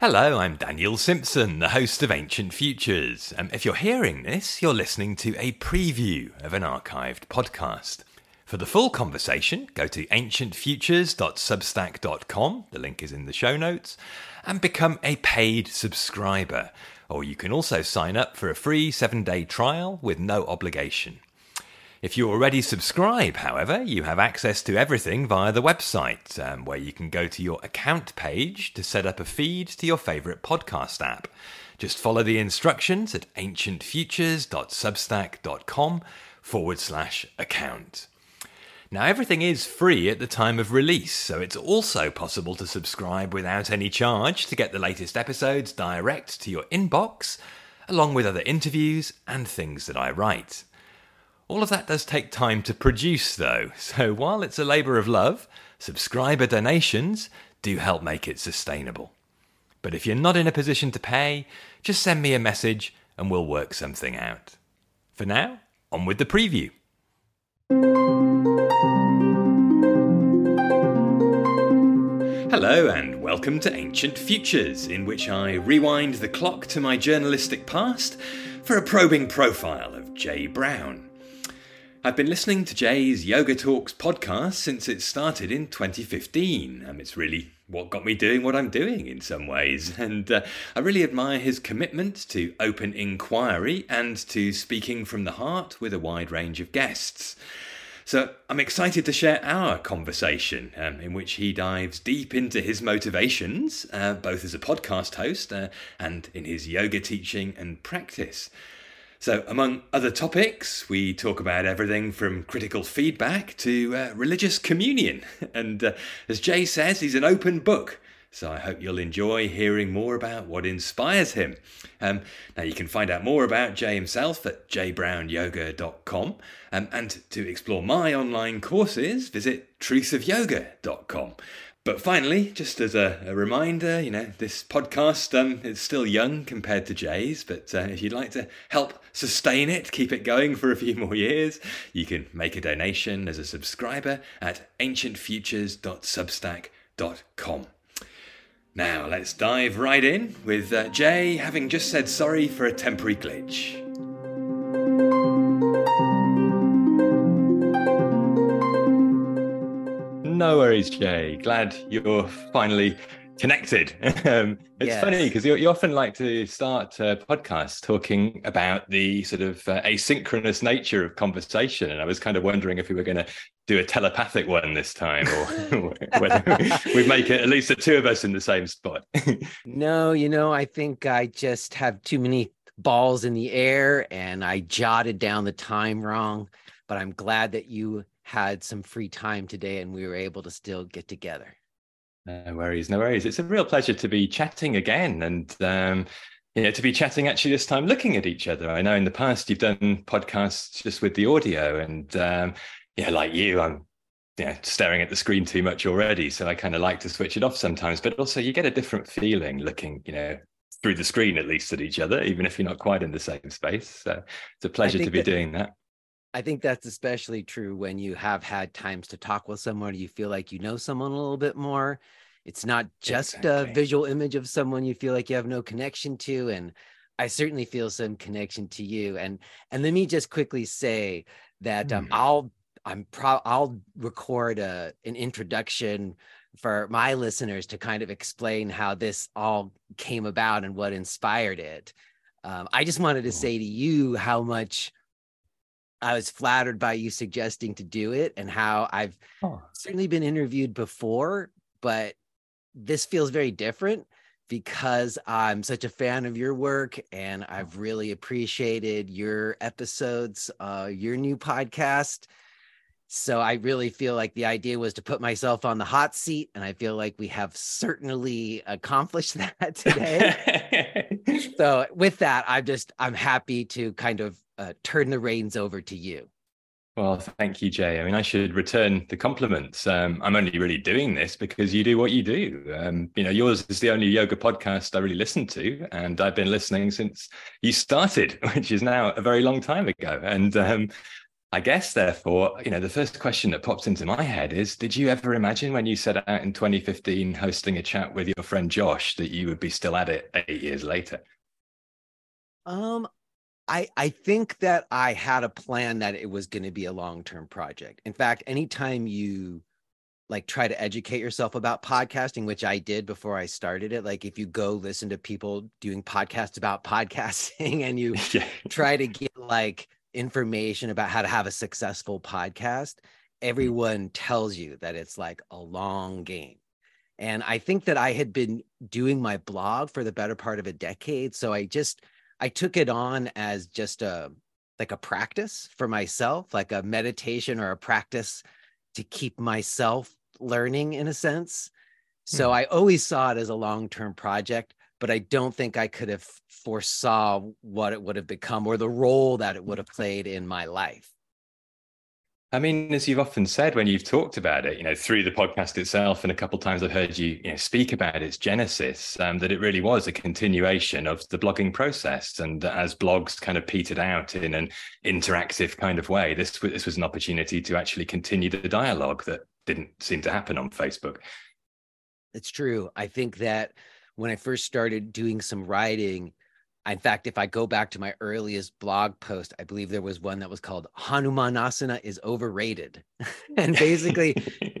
Hello, I'm Daniel Simpson, the host of Ancient Futures. Um, if you're hearing this, you're listening to a preview of an archived podcast. For the full conversation, go to ancientfutures.substack.com, the link is in the show notes, and become a paid subscriber. Or you can also sign up for a free seven day trial with no obligation. If you already subscribe, however, you have access to everything via the website, um, where you can go to your account page to set up a feed to your favourite podcast app. Just follow the instructions at ancientfutures.substack.com forward slash account. Now, everything is free at the time of release, so it's also possible to subscribe without any charge to get the latest episodes direct to your inbox, along with other interviews and things that I write. All of that does take time to produce, though, so while it's a labour of love, subscriber donations do help make it sustainable. But if you're not in a position to pay, just send me a message and we'll work something out. For now, on with the preview. Hello, and welcome to Ancient Futures, in which I rewind the clock to my journalistic past for a probing profile of J. Brown. I've been listening to J.'s Yoga Talks podcast since it started in 2015. and it's really what got me doing what I'm doing in some ways. And uh, I really admire his commitment to open inquiry and to speaking from the heart with a wide range of guests. So I'm excited to share our conversation, um, in which he dives deep into his motivations, uh, both as a podcast host uh, and in his yoga teaching and practice. So, among other topics, we talk about everything from critical feedback to uh, religious communion. And uh, as J. says, he's an open book. So I hope you'll enjoy hearing more about what inspires him. Um, now, you can find out more about J. himself at jbrownyoga.com. Um, and to explore my online courses, visit truthofyoga.com. But finally, just as a, a, reminder, you know, this podcast um, is still young compared to J.'s, but uh, if you'd like to help sustain it, keep it going for a few more years, you can make a donation as a subscriber at ancientfutures.substack.com. Now, let's dive right in with uh, J. having just said sorry for a temporary glitch. No worries, Jay. Glad you're finally connected. Um, it's yes. funny because you, you, often like to start uh, podcasts talking about the sort of uh, asynchronous nature of conversation. And I was kind of wondering if we were going to do a telepathic one this time or whether we make it at least the two of us in the same spot. no, you know, I think I just have too many balls in the air and I jotted down the time wrong. But I'm glad that you had some free time today and we were able to still get together. No worries, no worries. It's a real pleasure to be chatting again and um, you know to be chatting actually this time looking at each other. I know in the past you've done podcasts just with the audio and um, yeah, like you, I'm you know, staring at the screen too much already. So I kind of like to switch it off sometimes, but also you get a different feeling looking, you know, through the screen at least at each other, even if you're not quite in the same space. So it's a pleasure to be that, doing that. I think that's especially true when you have had times to talk with someone, you feel like you know someone a little bit more. It's not just exactly. a visual image of someone you feel like you have no connection to. And I certainly feel some connection to you. And and let me just quickly say that um, mm. I'll I'm pro I'll record a an introduction for my listeners to kind of explain how this all came about and what inspired it. Um, I just wanted to say to you how much I was flattered by you suggesting to do it and how I've oh. certainly been interviewed before, but this feels very different because I'm such a fan of your work and I've really appreciated your episodes, uh, your new podcast. So I really feel like the idea was to put myself on the hot seat, and I feel like we have certainly accomplished that today. so with that, I'm just I'm happy to kind of uh, turn the reins over to you. Well, thank you, Jay. I mean, I should return the compliments. Um, I'm only really doing this because you do what you do. Um, you know, yours is the only yoga podcast I really listen to, and I've been listening since you started, which is now a very long time ago. And um, I guess, therefore, you know, the first question that pops into my head is Did you ever imagine when you set out in 2015 hosting a chat with your friend Josh that you would be still at it eight years later? Um, I I think that I had a plan that it was going to be a long-term project. In fact, anytime you like try to educate yourself about podcasting, which I did before I started it, like if you go listen to people doing podcasts about podcasting and you yeah. try to get like information about how to have a successful podcast, mm. everyone tells you that it's like a long game. And I think that I had been doing my blog for the better part of a decade. So I just, I took it on as just a, like a practice for myself, like a meditation or a practice to keep myself learning in a sense. So hmm. I always saw it as a long term project but I don't think I could have foresaw what it would have become or the role that it would have played in my life. I mean, as you've often said when you've talked about it, you know, through the podcast itself, and a couple of times I've heard you, you know, speak about its genesis, um, that it really was a continuation of the blogging process. And as blogs kind of petered out in an interactive kind of way, this this was an opportunity to actually continue the dialogue that didn't seem to happen on Facebook. It's true. I think that when I first started doing some writing, in fact, if I go back to my earliest blog post, I believe there was one that was called Hanumanasana is overrated. and basically,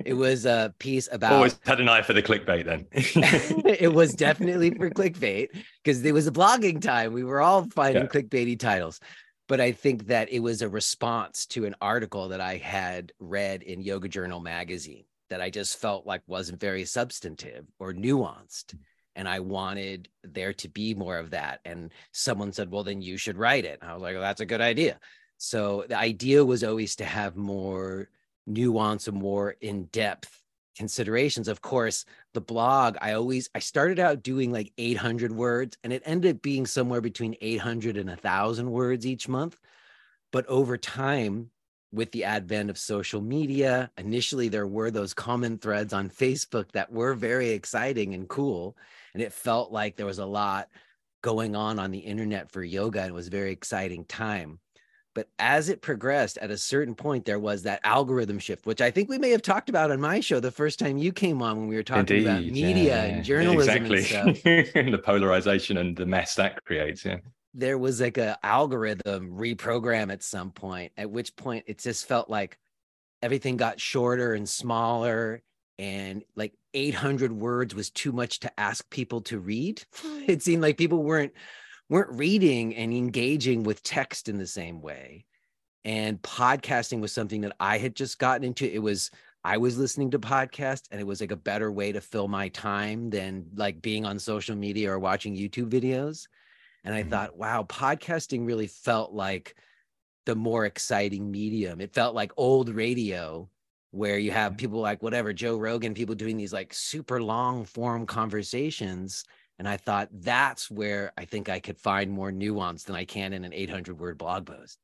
it was a piece about. Always had an eye for the clickbait then. it was definitely for clickbait because it was a blogging time. We were all finding yeah. clickbaity titles. But I think that it was a response to an article that I had read in Yoga Journal magazine that I just felt like wasn't very substantive or nuanced and I wanted there to be more of that. And someone said, well, then you should write it. And I was like, well, that's a good idea. So the idea was always to have more nuance and more in-depth considerations. Of course, the blog, I always I started out doing like 800 words and it ended up being somewhere between 800 and 1000 words each month. But over time, with the advent of social media, initially there were those common threads on Facebook that were very exciting and cool and it felt like there was a lot going on on the internet for yoga and it was a very exciting time. But as it progressed at a certain point there was that algorithm shift which i think we may have talked about on my show the first time you came on when we were talking Indeed, about media yeah, and journalism exactly the polarization and the mess that creates yeah there was like a algorithm reprogram at some point at which point it just felt like everything got shorter and smaller and like 800 words was too much to ask people to read. It seemed like people weren't weren't reading and engaging with text in the same way. And podcasting was something that i had just gotten into. It was i was listening to podcasts and it was like a better way to fill my time than like being on social media or watching youtube videos and i mm-hmm. thought wow podcasting really felt like the more exciting medium it felt like old radio where you have people like whatever Joe Rogan, people doing these like super long form conversations. And I thought that's where I think I could find more nuance than I can in an 800 word blog post.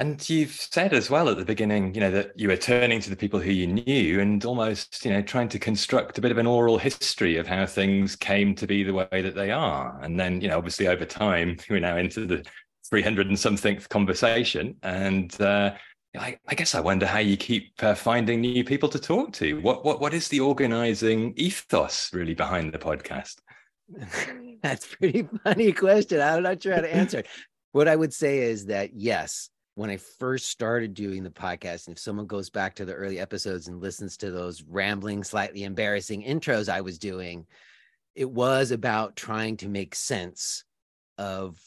And you've said as well at the beginning, you know, that you were turning to the people who you knew and almost, you know, trying to construct a bit of an oral history of how things came to be the way that they are. And then, you know, obviously over time, we're now into the 300 and something conversation. And uh, I, I, guess I wonder how you keep uh, finding new people to talk to. What what what is the organizing ethos really behind the podcast? That's pretty funny question. I'm not sure how to answer it. what I would say is that yes, when I first started doing the podcast, and if someone goes back to the early episodes and listens to those rambling, slightly embarrassing intros I was doing, it was about trying to make sense of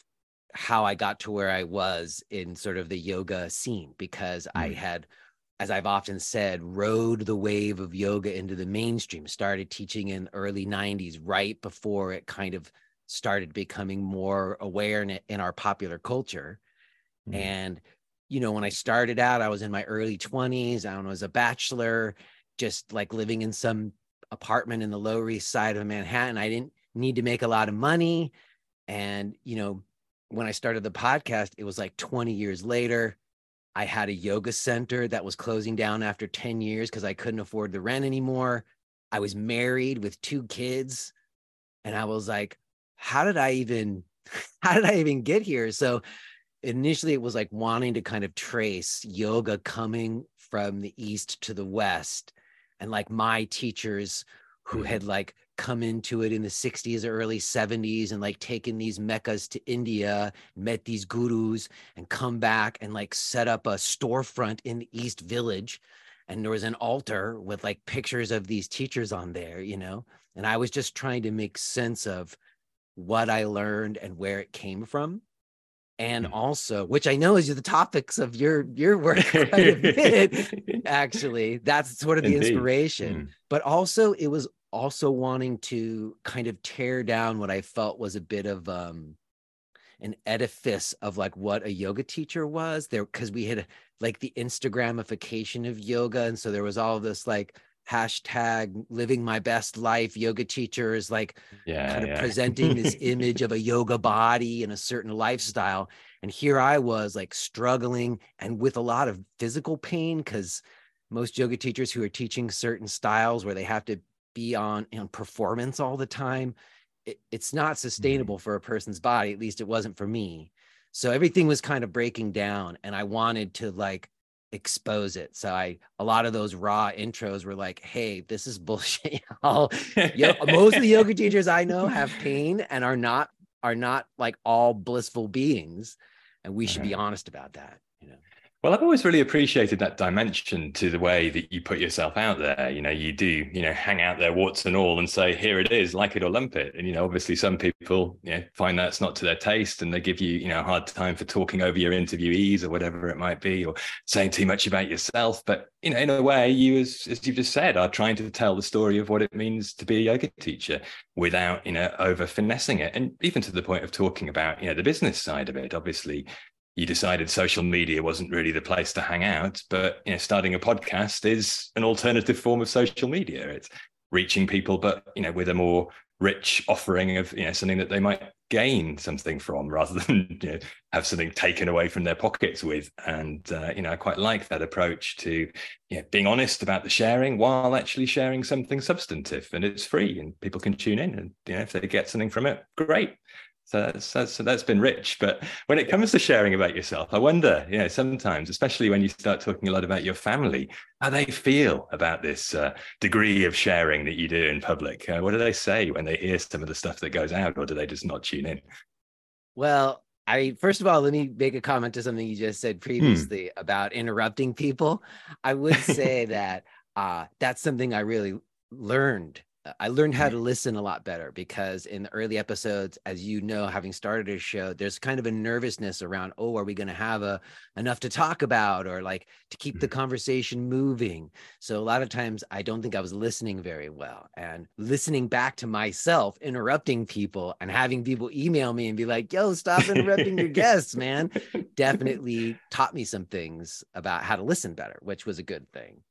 how I got to where I was in sort of the yoga scene because mm. I had, as I've often said, rode the wave of yoga into the mainstream, started teaching in early 90s, right before it kind of started becoming more aware in, in our popular culture. Mm. And, you know, when I started out, I was in my early 20s. I was a bachelor, just like living in some apartment in the Lower East Side of Manhattan. I didn't need to make a lot of money. And, you know, when I started the podcast, it was like 20 years later. I had a yoga center that was closing down after 10 years because I couldn't afford the rent anymore. I was married with two kids. And I was like, how did I even, how did I even get here? So initially it was like wanting to kind of trace yoga coming from the east to the west and like my teachers who mm-hmm. had like come into it in the 60s or early 70s and like taken these meccas to India, met these gurus and come back and like set up a storefront in the East Village. And there was an altar with like pictures of these teachers on there, you know? And I was just trying to make sense of what I learned and where it came from. And mm. also, which I know is the topics of your your work quite a bit, actually. That's sort of the Indeed. inspiration. Mm. But also it was also wanting to kind of tear down what I felt was a bit of um, an edifice of like what a yoga teacher was there because we had like the Instagramification of yoga. And so there was all this like hashtag living my best life yoga teachers like yeah, kind of yeah. presenting this image of a yoga body and a certain lifestyle and here i was like struggling and with a lot of physical pain because most yoga teachers who are teaching certain styles where they have to be on on performance all the time it, it's not mm-hmm. sustainable mm-hmm. for a person's body at least it wasn't for me so everything was kind of breaking down and i wanted to like expose it so i a lot of those raw intros were like hey this is bullshit Y'all. most of the yoga teachers i know have pain and are not are not like all blissful beings and we should be uh-huh. honest about that you know well, I've always really appreciated that dimension to the way that you put yourself out there. You know, you do, you know, hang out there, warts and all, and say, here it is, like it or lump it. And, you know, obviously some people, you know, find that's not to their taste and they give you, you know, a hard time for talking over your interviewees or whatever it might be, or saying too much about yourself. But, you know, in a way, you, as, as you've just said, are trying to tell the story of what it means to be a yoga teacher without, you know, over finessing it. And even to the point of talking about, you know, the business side of it. Obviously, you decided social media wasn't really the place to hang out but you know starting a podcast is an alternative form of social media. It's reaching people but you know with a more rich offering of you know something that they might gain something from rather than you know, have something taken away from their pockets with. And uh, you know i quite like that approach to you know, being honest about the sharing while actually sharing something substantive and it's free and people can tune in and you know if they get something from it great so that's, that's, so that's been rich. But when it comes to sharing about yourself, I wonder, you know, sometimes, especially when you start talking a lot about your family, how they feel about this uh, degree of sharing that you do in public. Uh, what do they say when they hear some of the stuff that goes out, or do they just not tune in? Well, I mean, first of all, let me make a comment to something you just said hmm. previously hmm. about interrupting people. I would say that uh, that's something I really learned Uh, I learned how to mm-hmm. listen a lot better because in the early episodes, as you know, having started a show, there's kind of a nervousness around, oh, are we going to have a enough to talk about or like to keep the mm-hmm. conversation moving? So a lot of times I don't think I was listening very well and listening back to myself, interrupting people and having people email me and be like, yo, stop interrupting your guests, man. Definitely taught me some things about how to listen better, which was a good thing.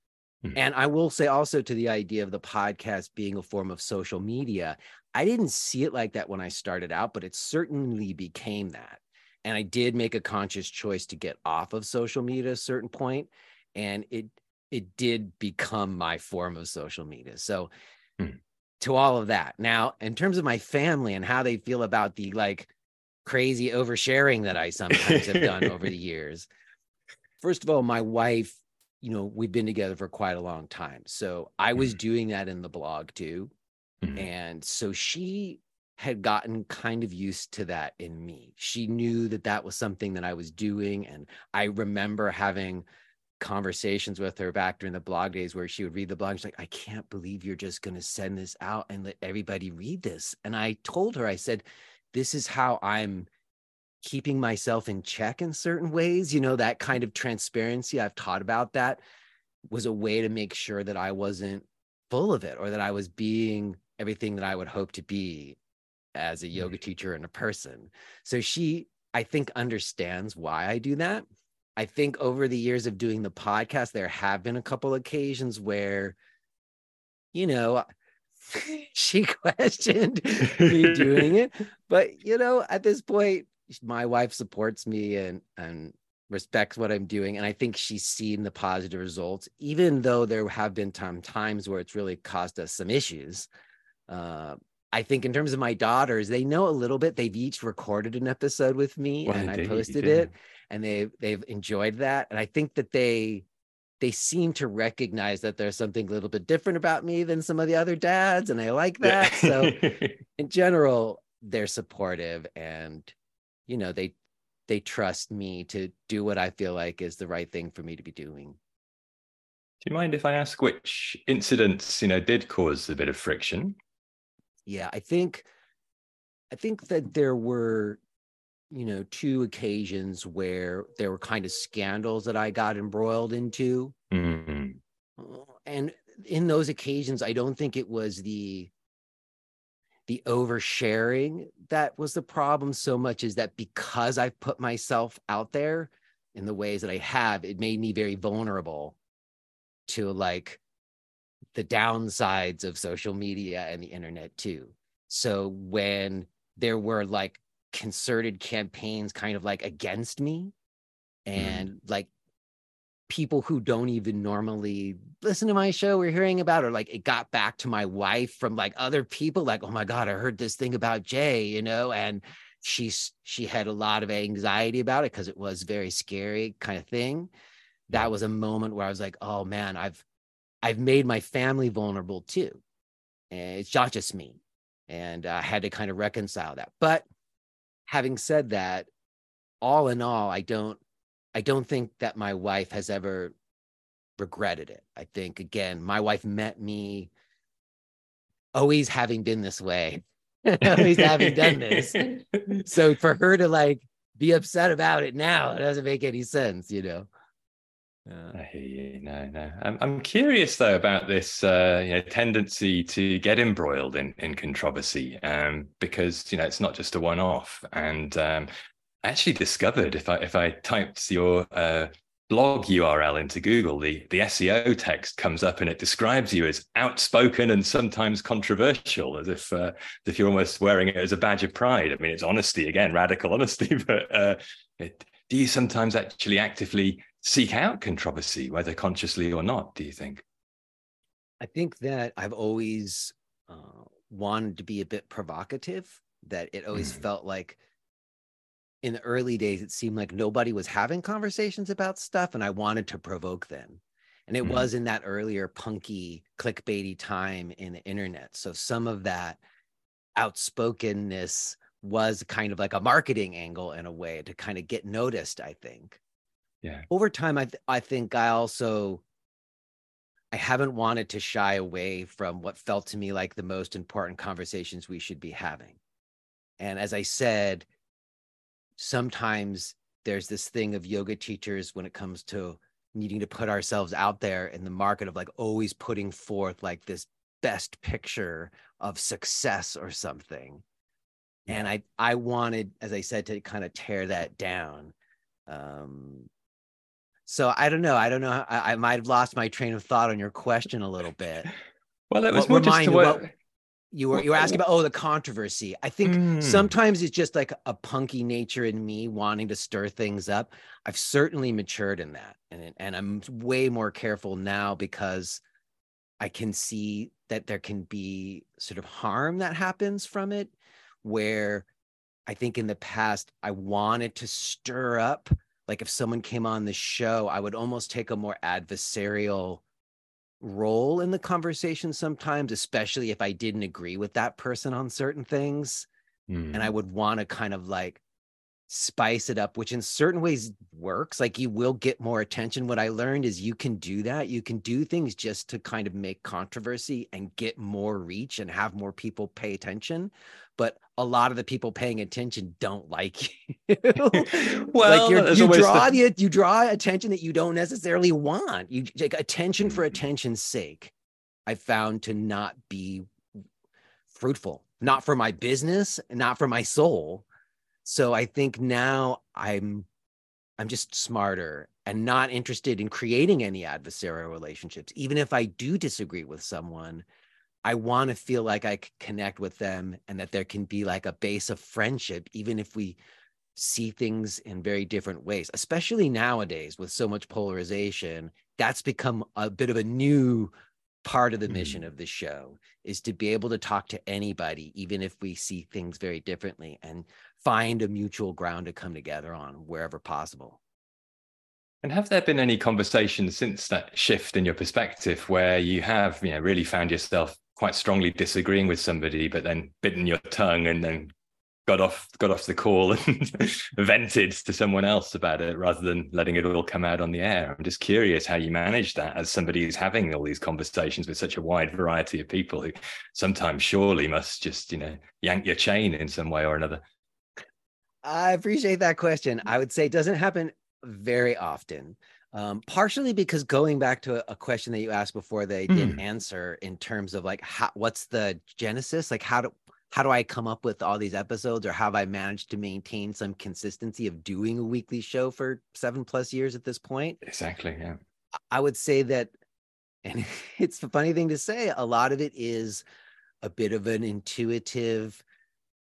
Mm-hmm. And I will say also to the idea of the podcast being a form of social media, I didn't see it like that when I started out, but it certainly became that. And I did make a conscious choice to get off of social media at a certain point, and it it did become my form of social media. So mm-hmm. to all of that. Now, in terms of my family and how they feel about the like crazy oversharing that I sometimes have done over the years. First of all, my wife you know, we've been together for quite a long time. So I was mm-hmm. doing that in the blog too. Mm-hmm. And so she had gotten kind of used to that in me. She knew that that was something that I was doing. And I remember having conversations with her back during the blog days where she would read the blog. She's like, I can't believe you're just going to send this out and let everybody read this. And I told her, I said, this is how I'm keeping myself in check in certain ways you know that kind of transparency i've taught about that was a way to make sure that i wasn't full of it or that i was being everything that i would hope to be as a yoga teacher and a person. So she i think understands why i do that. I think over the years of doing the podcast there have been a couple occasions where you know she questioned me doing it. But you know at this point my wife supports me and and respects what I'm doing. And I think she's seen the positive results, even though there have been time times where it's really caused us some issues. Uh, I think in terms of my daughters, they know a little bit. They've each recorded an episode with me well, and I posted it and they they've enjoyed that. And I think that they they seem to recognize that there's something a little bit different about me than some of the other dads. And I like that. so in general, they're supportive and you know, they they trust me to do what I feel like is the right thing for me to be doing. Do you mind if I ask which incidents, you know, did cause a bit of friction? Yeah, I think I think that there were you know two occasions where there were kind of scandals that I got embroiled into. Mm-hmm. And in those occasions I don't think it was the the oversharing that was the problem so much is that because I've put myself out there in the ways that I have, it made me very vulnerable to like the downsides of social media and the internet too. So when there were like concerted campaigns kind of like against me and mm. like people who don't even normally listen to my show we're hearing about or like it got back to my wife from like other people like oh my god i heard this thing about J. you know and she's she had a lot of anxiety about it because it was very scary kind of thing. That was a moment where i was like oh man i've i've made my family vulnerable too. And it's not just me. And i had to kind of reconcile that. But having said that all in all i don't I don't think that my wife has ever regretted it. I think again, my wife met me always having been this way, always having done this. So for her to like be upset about it now, it doesn't make any sense, you know. Yeah. I hear you. No, no. I'm, I'm curious though about this, uh, you know, tendency to get embroiled in in controversy, um, because you know it's not just a one-off, and um, I actually discovered if I if I typed your uh, blog URL into Google, the the SEO text comes up and it describes you as outspoken and sometimes controversial, as if uh, if you're almost wearing it as a badge of pride. I mean, it's honesty again, radical honesty. But uh, it, do you sometimes actually actively seek out controversy, whether consciously or not? Do you think? I think that I've always uh, wanted to be a bit provocative. That it always mm. felt like in the early days, it seemed like nobody was having conversations about stuff, and I wanted to provoke them. And it mm was in that earlier punky, clickbaity time in the internet. So some of that outspokenness was kind of like a marketing angle in a way to kind of get noticed, I think. Yeah. Over time, I, th- I think I also I haven't wanted to shy away from what felt to me like the most important conversations we should be having. And as I said, sometimes there's this thing of yoga teachers when it comes to needing to put ourselves out there in the market of like always putting forth like this best picture of success or something. And i i wanted as i said to kind of tear that down. Um so i don't know i don't know i, I might have lost my train of thought on your question a little bit. Well that was more just to what, what you were you were asking about oh the controversy i think mm. sometimes it's just like a punky nature in me wanting to stir things up i've certainly matured in that and and i'm way more careful now because i can see that there can be sort of harm that happens from it where i think in the past i wanted to stir up like if someone came on the show i would almost take a more adversarial role in the conversation sometimes, especially if I didn't agree with that person on certain things. Mm. And I mm. would want to kind of like spice it up, which in certain ways works. Like you will get more attention. What I learned is you can do that. You can do things just to kind of make controversy and get more reach and have more people pay attention but a lot of the people paying attention don't like you. well, like you draw the... you draw attention that you don't necessarily want. You attention for mm-hmm. attention's sake. I found to not be fruitful, not for my business, not for my soul. So I think now I'm I'm just smarter and not interested in creating any adversarial relationships. Even if I do disagree with someone, I want to feel like I connect with them and that there can be like a base of friendship, even if we see things in very different ways, especially nowadays with so much polarization. That's become a bit of a new part of the mission mm. of the show is to be able to talk to anybody even if we see things very differently and find a mutual ground to come together on wherever possible and have there been any conversations since that shift in your perspective where you have you know really found yourself quite strongly disagreeing with somebody but then bitten your tongue and then got off got off the call and vented to someone else about it rather than letting it all come out on the air. I'm just curious how you manage that as somebody who's having all these conversations with such a wide variety of people who sometimes surely must just, you know, yank your chain in some way or another. I appreciate that question. I would say it doesn't happen very often. Um, partially because going back to a, a, question that you asked before they mm. didn't answer in terms of like how, what's the genesis like how do how do I come up with all these episodes or have I managed to maintain some consistency of doing a weekly show for seven plus years at this point? Exactly. Yeah. I would say that, and it's a funny thing to say, a lot of it is a bit of an intuitive,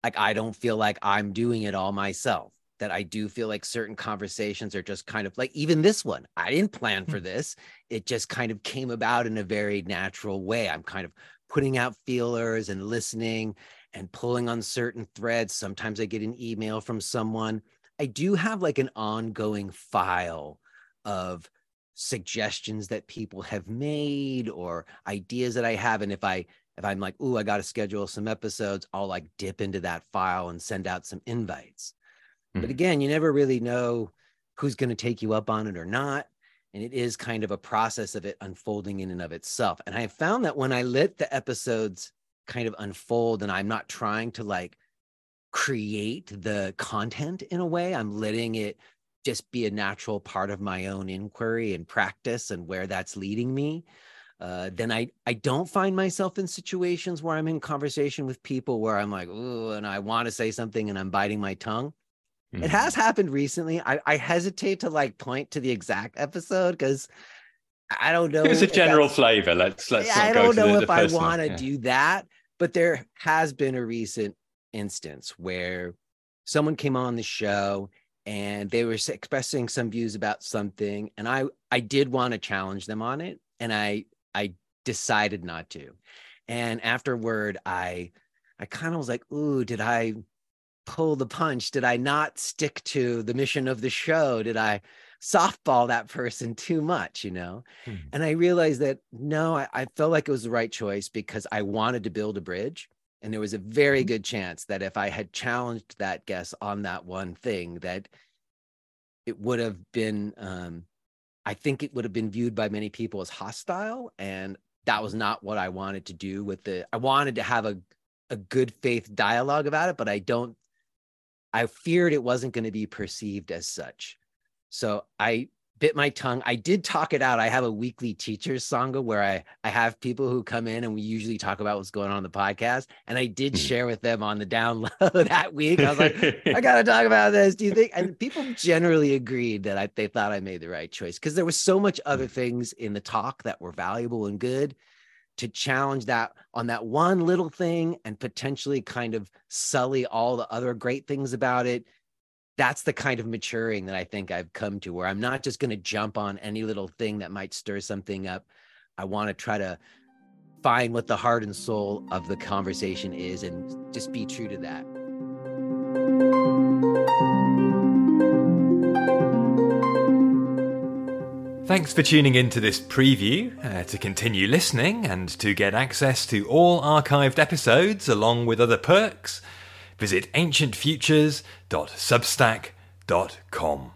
like I don't feel like I'm doing it all myself. That I do feel like certain conversations are just kind of like even this one. I didn't plan for hmm. this. It just kind of came about in a very natural way. I'm kind of putting out feelers and listening and pulling on certain threads. Sometimes I get an email from someone. I do have like an ongoing file of suggestions that people have made or ideas that I have. And if I if I'm like, ooh, I got to schedule some episodes, I'll like dip into that file and send out some invites. Mm-hmm. But again, you never really know who's going to take you up on it or not. And it is kind of a process of it unfolding in and of itself. And I found that when I let the episodes kind of unfold and i'm not trying to like create the content in a way i'm letting it just be a natural part of my own inquiry and practice and where that's leading me uh, then I I don't find myself in situations where I'm in conversation with people where I'm like, ooh, and I want to say something and I'm biting my tongue. Mm-hmm. It has happened recently. I, I hesitate to like point to the exact episode because I don't know. It's a general flavor. Let's let's. I don't know the, if the I want to yeah. do that. But there has been a recent instance where someone came on the show and they were expressing some views about something and I I did want to challenge them on it and I I decided not to. And afterward I I kind of was like, "Ooh, did I pull the punch? Did I not stick to the mission of the show? Did I softball that person too much, you know? Hmm. And I realized that no, I, I, felt like it was the right choice because I wanted to build a bridge. And there was a very mm-hmm. good chance that if I had challenged that guest on that one thing, that it would have been, um, I think it would have been viewed by many people as hostile. And that was not what I wanted to do with the, I wanted to have a, a good faith dialogue about it, but I don't, I feared it wasn't going to be perceived as such. So I bit my tongue. I did talk it out. I have a weekly teachers sangha where I I have people who come in and we usually talk about what's going on in the podcast. And I did hmm. share with them on the download that week. I was like, I gotta talk about this. Do you think? And people generally agreed that I they thought I made the right choice because there was so much other hmm. things in the talk that were valuable and good. To challenge that on that one little thing and potentially kind of sully all the other great things about it that's the kind of maturing that I think I've come to where I'm not just going to jump on any little thing that might stir something up. I want to try to find what the heart and soul of the conversation is and just be true to that. Thanks for tuning in to this preview. Uh, to continue listening and to get access to all archived episodes along with other perks, visit ancientfutures.substack.com.